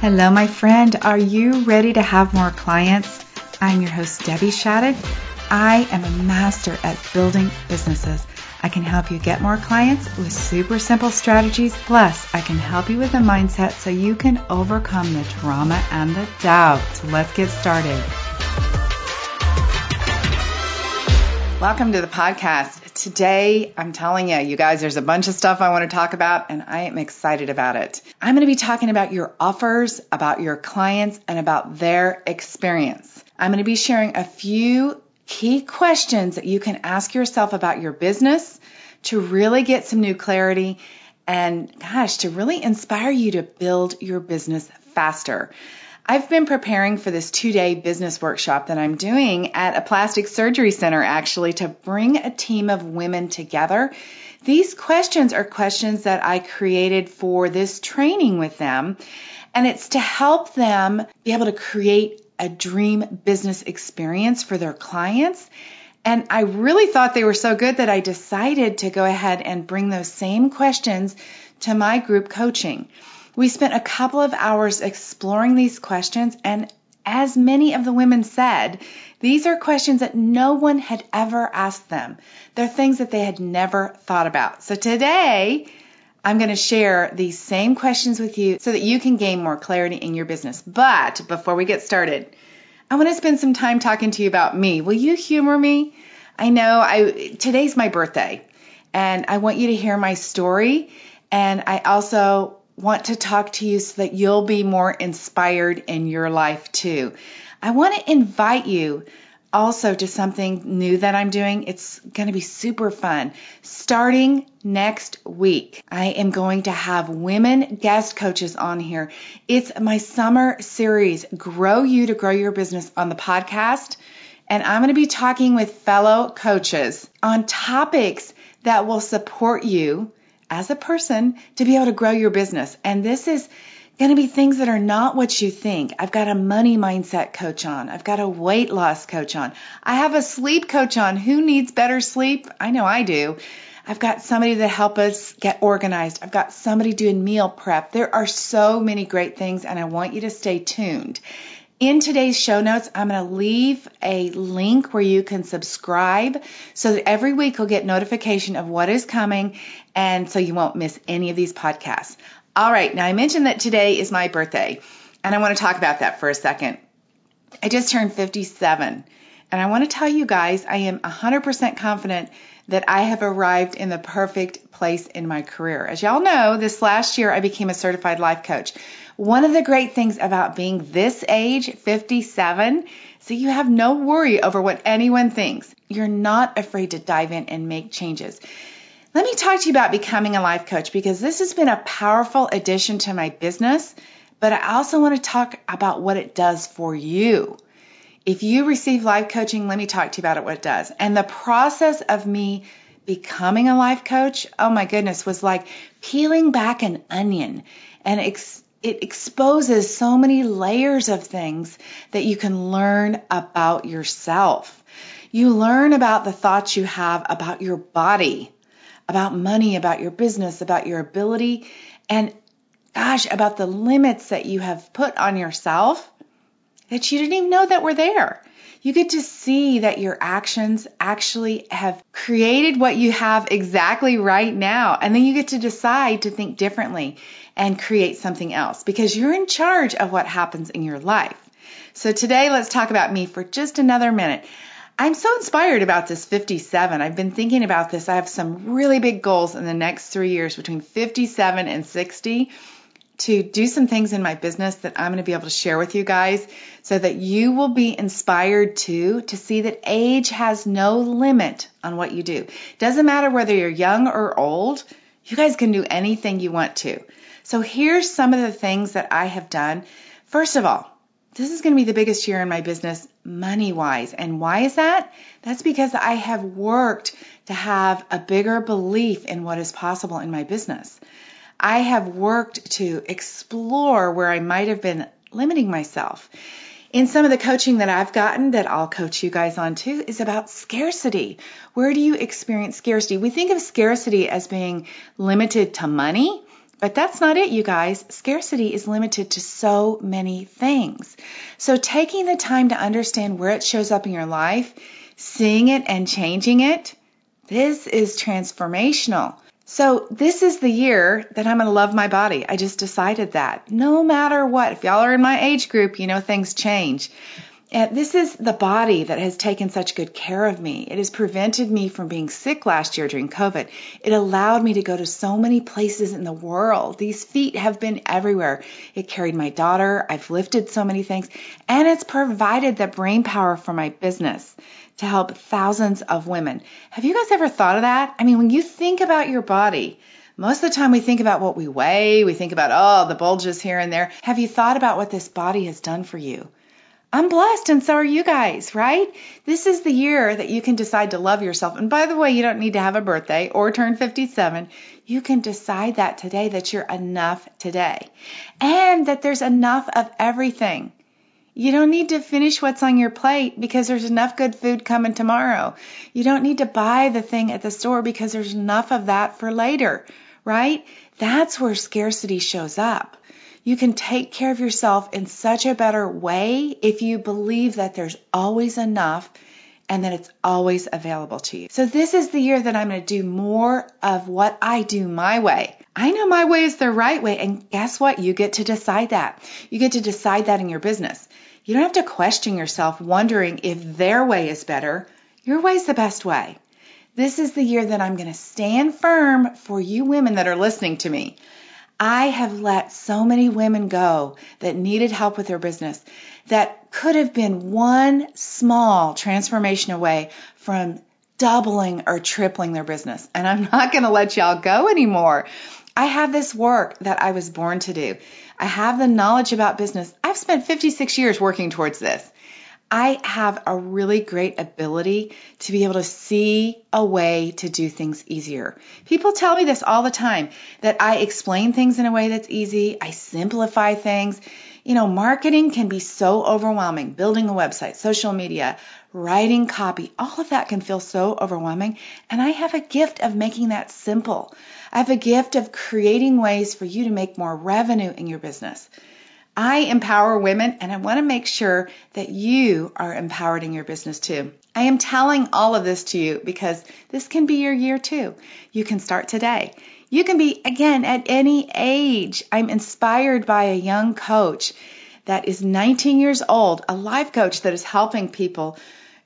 Hello, my friend. Are you ready to have more clients? I'm your host, Debbie Shadid. I am a master at building businesses. I can help you get more clients with super simple strategies. Plus, I can help you with a mindset so you can overcome the drama and the doubt. Let's get started. Welcome to the podcast. Today, I'm telling you, you guys, there's a bunch of stuff I want to talk about, and I am excited about it. I'm going to be talking about your offers, about your clients, and about their experience. I'm going to be sharing a few key questions that you can ask yourself about your business to really get some new clarity and, gosh, to really inspire you to build your business faster. I've been preparing for this two day business workshop that I'm doing at a plastic surgery center actually to bring a team of women together. These questions are questions that I created for this training with them, and it's to help them be able to create a dream business experience for their clients. And I really thought they were so good that I decided to go ahead and bring those same questions to my group coaching. We spent a couple of hours exploring these questions, and as many of the women said, these are questions that no one had ever asked them. They're things that they had never thought about. So today, I'm going to share these same questions with you so that you can gain more clarity in your business. But before we get started, I want to spend some time talking to you about me. Will you humor me? I know I today's my birthday and I want you to hear my story and I also want to talk to you so that you'll be more inspired in your life too. I want to invite you also to something new that I'm doing. It's going to be super fun. Starting next week, I am going to have women guest coaches on here. It's my summer series, Grow You to Grow Your Business on the podcast. And I'm going to be talking with fellow coaches on topics that will support you as a person to be able to grow your business. And this is going to be things that are not what you think. I've got a money mindset coach on. I've got a weight loss coach on. I have a sleep coach on. Who needs better sleep? I know I do. I've got somebody that help us get organized. I've got somebody doing meal prep. There are so many great things and I want you to stay tuned. In today's show notes, I'm going to leave a link where you can subscribe so that every week you'll get notification of what is coming and so you won't miss any of these podcasts. All right, now I mentioned that today is my birthday and I want to talk about that for a second. I just turned 57 and I want to tell you guys I am 100% confident that I have arrived in the perfect place in my career. As y'all know, this last year I became a certified life coach. One of the great things about being this age, 57, so you have no worry over what anyone thinks. You're not afraid to dive in and make changes. Let me talk to you about becoming a life coach because this has been a powerful addition to my business, but I also want to talk about what it does for you. If you receive life coaching, let me talk to you about it, what it does. And the process of me becoming a life coach, oh my goodness, was like peeling back an onion and ex- it exposes so many layers of things that you can learn about yourself. You learn about the thoughts you have about your body, about money, about your business, about your ability, and gosh, about the limits that you have put on yourself that you didn't even know that were there. You get to see that your actions actually have created what you have exactly right now. And then you get to decide to think differently and create something else because you're in charge of what happens in your life. So today, let's talk about me for just another minute. I'm so inspired about this 57. I've been thinking about this. I have some really big goals in the next three years between 57 and 60 to do some things in my business that I'm going to be able to share with you guys so that you will be inspired too to see that age has no limit on what you do. Doesn't matter whether you're young or old, you guys can do anything you want to. So here's some of the things that I have done. First of all, this is going to be the biggest year in my business money wise. And why is that? That's because I have worked to have a bigger belief in what is possible in my business. I have worked to explore where I might have been limiting myself. In some of the coaching that I've gotten that I'll coach you guys on too is about scarcity. Where do you experience scarcity? We think of scarcity as being limited to money, But that's not it, you guys. Scarcity is limited to so many things. So taking the time to understand where it shows up in your life, seeing it and changing it, this is transformational. So this is the year that I'm going to love my body. I just decided that. No matter what, if y'all are in my age group, you know things change. And this is the body that has taken such good care of me. It has prevented me from being sick last year during COVID. It allowed me to go to so many places in the world. These feet have been everywhere. It carried my daughter. I've lifted so many things and it's provided the brain power for my business to help thousands of women. Have you guys ever thought of that? I mean, when you think about your body, most of the time we think about what we weigh, we think about, oh, the bulges here and there. Have you thought about what this body has done for you? I'm blessed and so are you guys, right? This is the year that you can decide to love yourself. And by the way, you don't need to have a birthday or turn 57. You can decide that today that you're enough today and that there's enough of everything. You don't need to finish what's on your plate because there's enough good food coming tomorrow. You don't need to buy the thing at the store because there's enough of that for later, right? That's where scarcity shows up. You can take care of yourself in such a better way if you believe that there's always enough and that it's always available to you. So this is the year that I'm going to do more of what I do my way. I know my way is the right way. And guess what? You get to decide that. You get to decide that in your business. You don't have to question yourself wondering if their way is better. Your way is the best way. This is the year that I'm going to stand firm for you women that are listening to me. I have let so many women go that needed help with their business that could have been one small transformation away from doubling or tripling their business. And I'm not going to let y'all go anymore. I have this work that I was born to do. I have the knowledge about business. I've spent 56 years working towards this. I have a really great ability to be able to see a way to do things easier. People tell me this all the time that I explain things in a way that's easy, I simplify things. You know, marketing can be so overwhelming. Building a website, social media, writing copy, all of that can feel so overwhelming. And I have a gift of making that simple. I have a gift of creating ways for you to make more revenue in your business. I empower women and I want to make sure that you are empowered in your business too. I am telling all of this to you because this can be your year too. You can start today. You can be, again, at any age. I'm inspired by a young coach that is 19 years old, a life coach that is helping people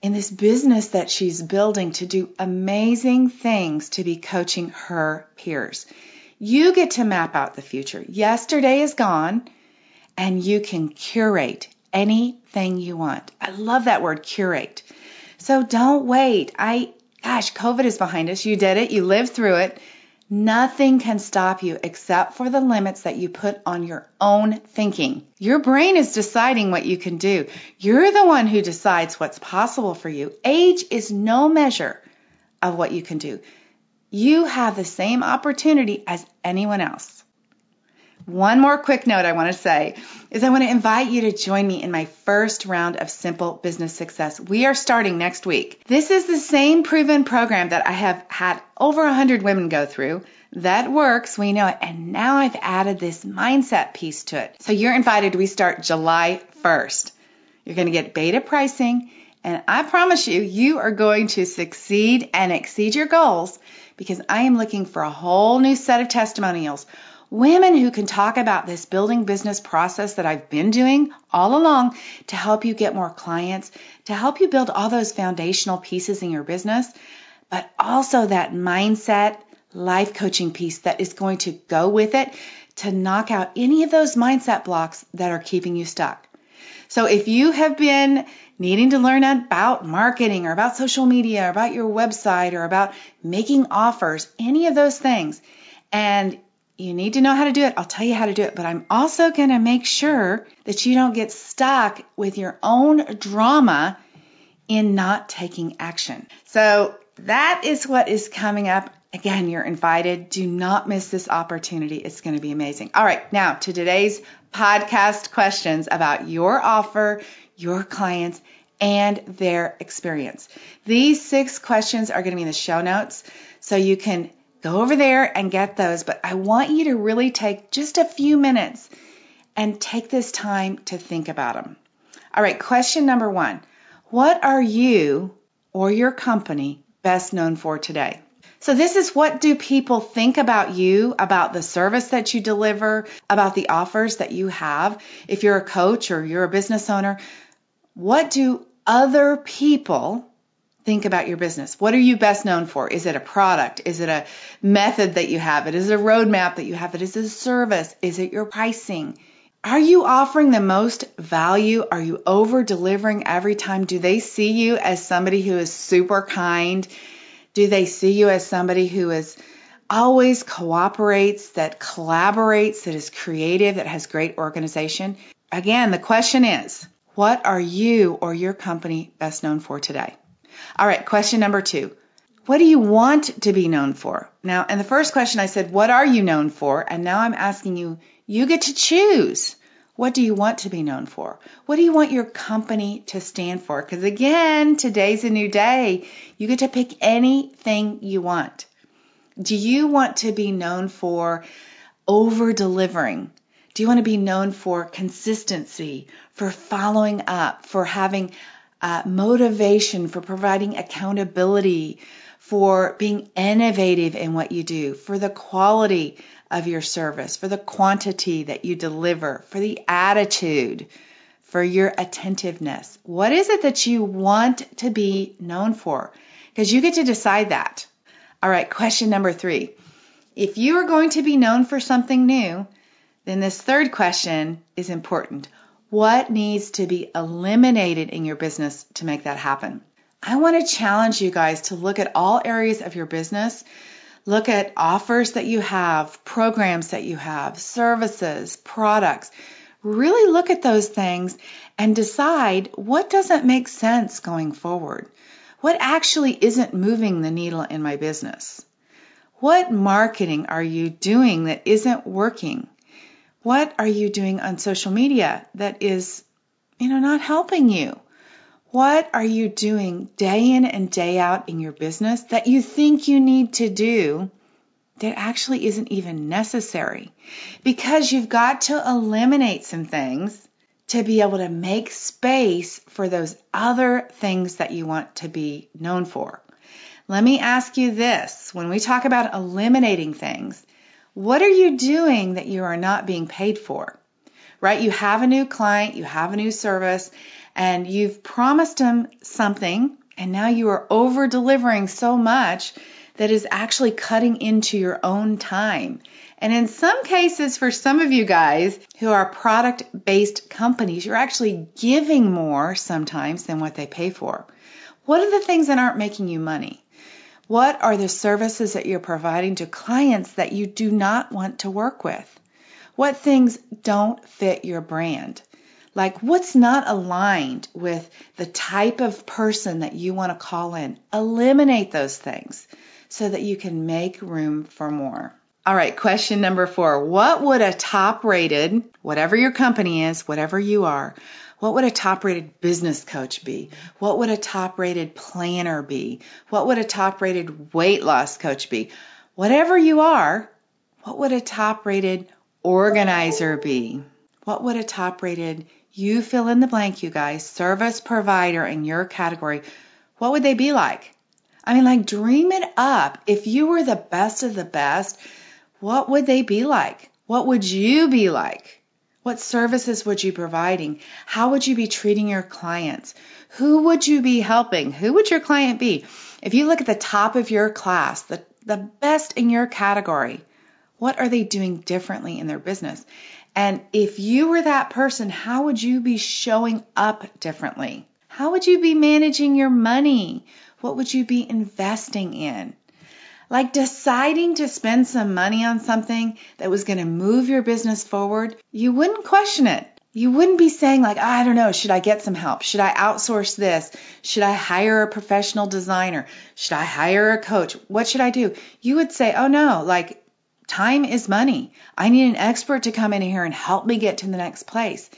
in this business that she's building to do amazing things to be coaching her peers. You get to map out the future. Yesterday is gone and you can curate anything you want. I love that word curate. So don't wait. I, gosh, COVID is behind us. You did it. You lived through it. Nothing can stop you except for the limits that you put on your own thinking. Your brain is deciding what you can do. You're the one who decides what's possible for you. Age is no measure of what you can do. You have the same opportunity as anyone else. One more quick note I want to say is I want to invite you to join me in my first round of Simple Business Success. We are starting next week. This is the same proven program that I have had over 100 women go through. That works, we know it. And now I've added this mindset piece to it. So you're invited. We start July 1st. You're going to get beta pricing. And I promise you, you are going to succeed and exceed your goals because I am looking for a whole new set of testimonials women who can talk about this building business process that I've been doing all along to help you get more clients, to help you build all those foundational pieces in your business, but also that mindset life coaching piece that is going to go with it to knock out any of those mindset blocks that are keeping you stuck. So if you have been needing to learn about marketing or about social media or about your website or about making offers, any of those things, and you need to know how to do it. I'll tell you how to do it, but I'm also going to make sure that you don't get stuck with your own drama in not taking action. So that is what is coming up. Again, you're invited. Do not miss this opportunity. It's going to be amazing. All right, now to today's podcast questions about your offer, your clients, and their experience. These six questions are going to be in the show notes so you can Go over there and get those, but I want you to really take just a few minutes and take this time to think about them. All right, question number one What are you or your company best known for today? So this is what do people think about you, about the service that you deliver, about the offers that you have. If you're a coach or you're a business owner, what do other people think about your business? What are you best known for? Is it a product? Is it a method that you have? It is a roadmap that you have. It is a service. Is it your pricing? Are you offering the most value? Are you over delivering every time? Do they see you as somebody who is super kind do they see you as somebody who is always cooperates, that collaborates, that is creative, that has great organization? Again, the question is, what are you or your company best known for today? All right, question number two. What do you want to be known for? Now, in the first question, I said, What are you known for? And now I'm asking you, you get to choose. What do you want to be known for? What do you want your company to stand for? Because again, today's a new day. You get to pick anything you want. Do you want to be known for over delivering? Do you want to be known for consistency, for following up, for having uh, motivation, for providing accountability, for being innovative in what you do, for the quality of your service, for the quantity that you deliver, for the attitude, for your attentiveness. What is it that you want to be known for? Because you get to decide that. All right, question number three. If you are going to be known for something new, then this third question is important. What needs to be eliminated in your business to make that happen? I want to challenge you guys to look at all areas of your business Look at offers that you have, programs that you have, services, products. Really look at those things and decide what doesn't make sense going forward. What actually isn't moving the needle in my business? What marketing are you doing that isn't working? What are you doing on social media that is, you know, not helping you? What are you doing day in and day out in your business that you think you need to do that actually isn't even necessary? Because you've got to eliminate some things to be able to make space for those other things that you want to be known for. Let me ask you this when we talk about eliminating things, what are you doing that you are not being paid for? Right? You have a new client, you have a new service, and you've promised them something and now you are over delivering so much that is actually cutting into your own time. And in some cases, for some of you guys who are product based companies, you're actually giving more sometimes than what they pay for. What are the things that aren't making you money? What are the services that you're providing to clients that you do not want to work with? What things don't fit your brand? Like, what's not aligned with the type of person that you want to call in? Eliminate those things so that you can make room for more. All right, question number four. What would a top rated, whatever your company is, whatever you are, what would a top rated business coach be? What would a top rated planner be? What would a top rated weight loss coach be? Whatever you are, what would a top rated organizer be? What would a top rated you fill in the blank, you guys, service provider in your category, what would they be like? I mean, like, dream it up. If you were the best of the best, what would they be like? What would you be like? What services would you be providing? How would you be treating your clients? Who would you be helping? Who would your client be? If you look at the top of your class, the, the best in your category, what are they doing differently in their business? And if you were that person, how would you be showing up differently? How would you be managing your money? What would you be investing in? Like deciding to spend some money on something that was going to move your business forward, you wouldn't question it. You wouldn't be saying, like, I don't know, should I get some help? Should I outsource this? Should I hire a professional designer? Should I hire a coach? What should I do? You would say, oh no, like, Time is money. I need an expert to come in here and help me get to the next place.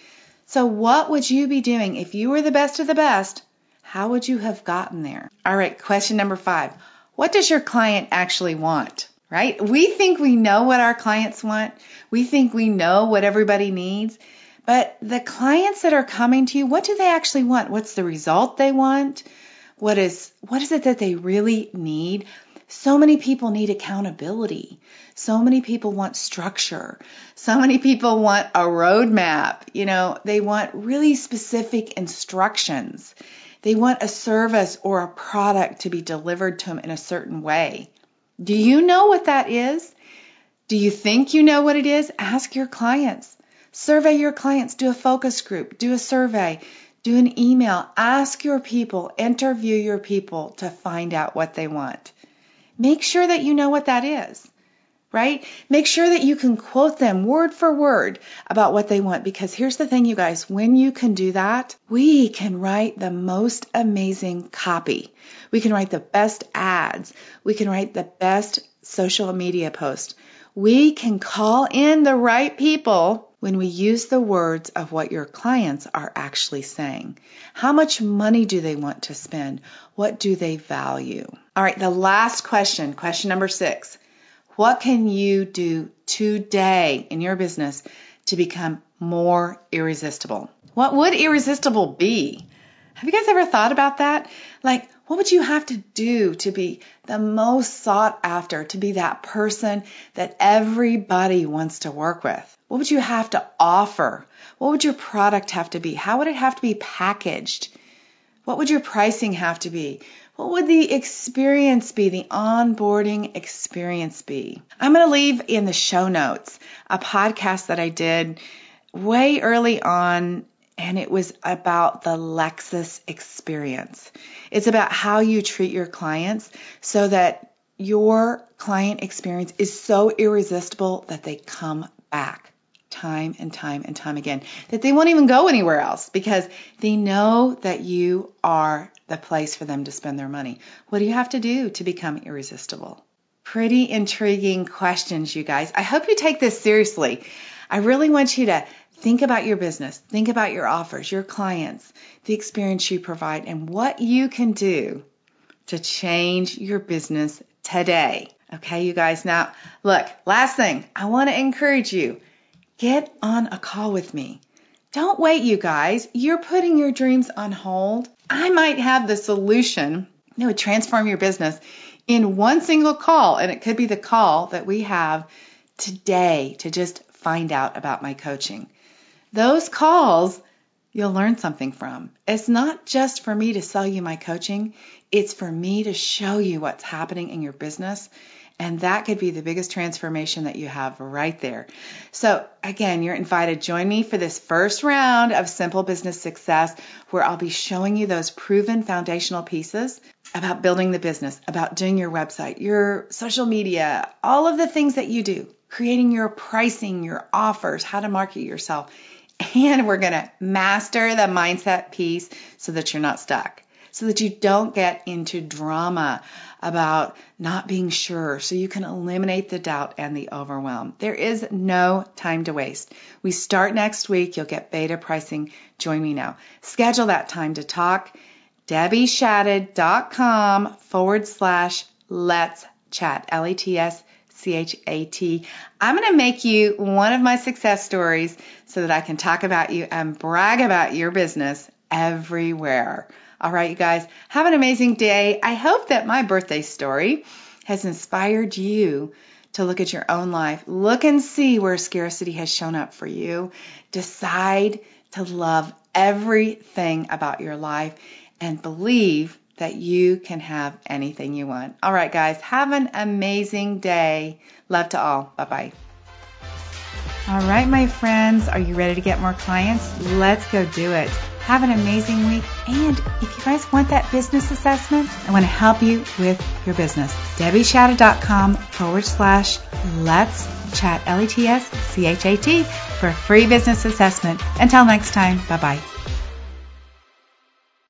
So, what would you be doing if you were the best of the best? How would you have gotten there? All right, question number five. What does your client actually want? right? We think we know what our clients want. We think we know what everybody needs. But the clients that are coming to you, what do they actually want? What's the result they want? What is what is it that they really need? So many people need accountability. So many people want structure. So many people want a roadmap. You know, they want really specific instructions. They want a service or a product to be delivered to them in a certain way. Do you know what that is? Do you think you know what it is? Ask your clients. Survey your clients. Do a focus group. Do a survey. Do an email. Ask your people. Interview your people to find out what they want. Make sure that you know what that is, right? Make sure that you can quote them word for word about what they want. Because here's the thing, you guys, when you can do that, we can write the most amazing copy. We can write the best ads. We can write the best social media post. We can call in the right people when we use the words of what your clients are actually saying. How much money do they want to spend? What do they value? All right, the last question, question number six. What can you do today in your business to become more irresistible? What would irresistible be? Have you guys ever thought about that? Like, what would you have to do to be the most sought after, to be that person that everybody wants to work with? What would you have to offer? What would your product have to be? How would it have to be packaged? What would your pricing have to be? What would the experience be, the onboarding experience be? I'm going to leave in the show notes a podcast that I did way early on, and it was about the Lexus experience. It's about how you treat your clients so that your client experience is so irresistible that they come back time and time and time again that they won't even go anywhere else because they know that you are the place for them to spend their money. What do you have to do to become irresistible? Pretty intriguing questions, you guys. I hope you take this seriously. I really want you to think about your business, think about your offers, your clients, the experience you provide, and what you can do to change your business today. Okay, you guys. Now, look, last thing, I want to encourage you Get on a call with me. Don't wait, you guys. You're putting your dreams on hold. I might have the solution that would transform your business in one single call, and it could be the call that we have today to just find out about my coaching. Those calls you'll learn something from. It's not just for me to sell you my coaching, it's for me to show you what's happening in your business and that could be the biggest transformation that you have right there. So, again, you're invited. Join me for this first round of Simple Business Success, where I'll be showing you those proven foundational pieces about building the business, about doing your website, your social media, all of the things that you do, creating your pricing, your offers, how to market yourself. And we're going to master the mindset piece so that you're not stuck so that you don't get into drama about not being sure, so you can eliminate the doubt and the overwhelm. There is no time to waste. We start next week. You'll get beta pricing. Join me now. Schedule that time to talk. DebbieShadid.com forward slash let's chat. L E T S C H A T. I'm going to make you one of my success stories so that I can talk about you and brag about your business everywhere. All right, you guys, have an amazing day. I hope that my birthday story has inspired you to look at your own life. Look and see where scarcity has shown up for you. Decide to love everything about your life and believe that you can have anything you want. All right, guys, have an amazing day. Love to all. Bye bye. All right, my friends, are you ready to get more clients? Let's go do it. Have an amazing week. And if you guys want that business assessment, I want to help you with your business. DebbieShadid.com forward slash let's chat, L E T S C H A T, for a free business assessment. Until next time, bye bye.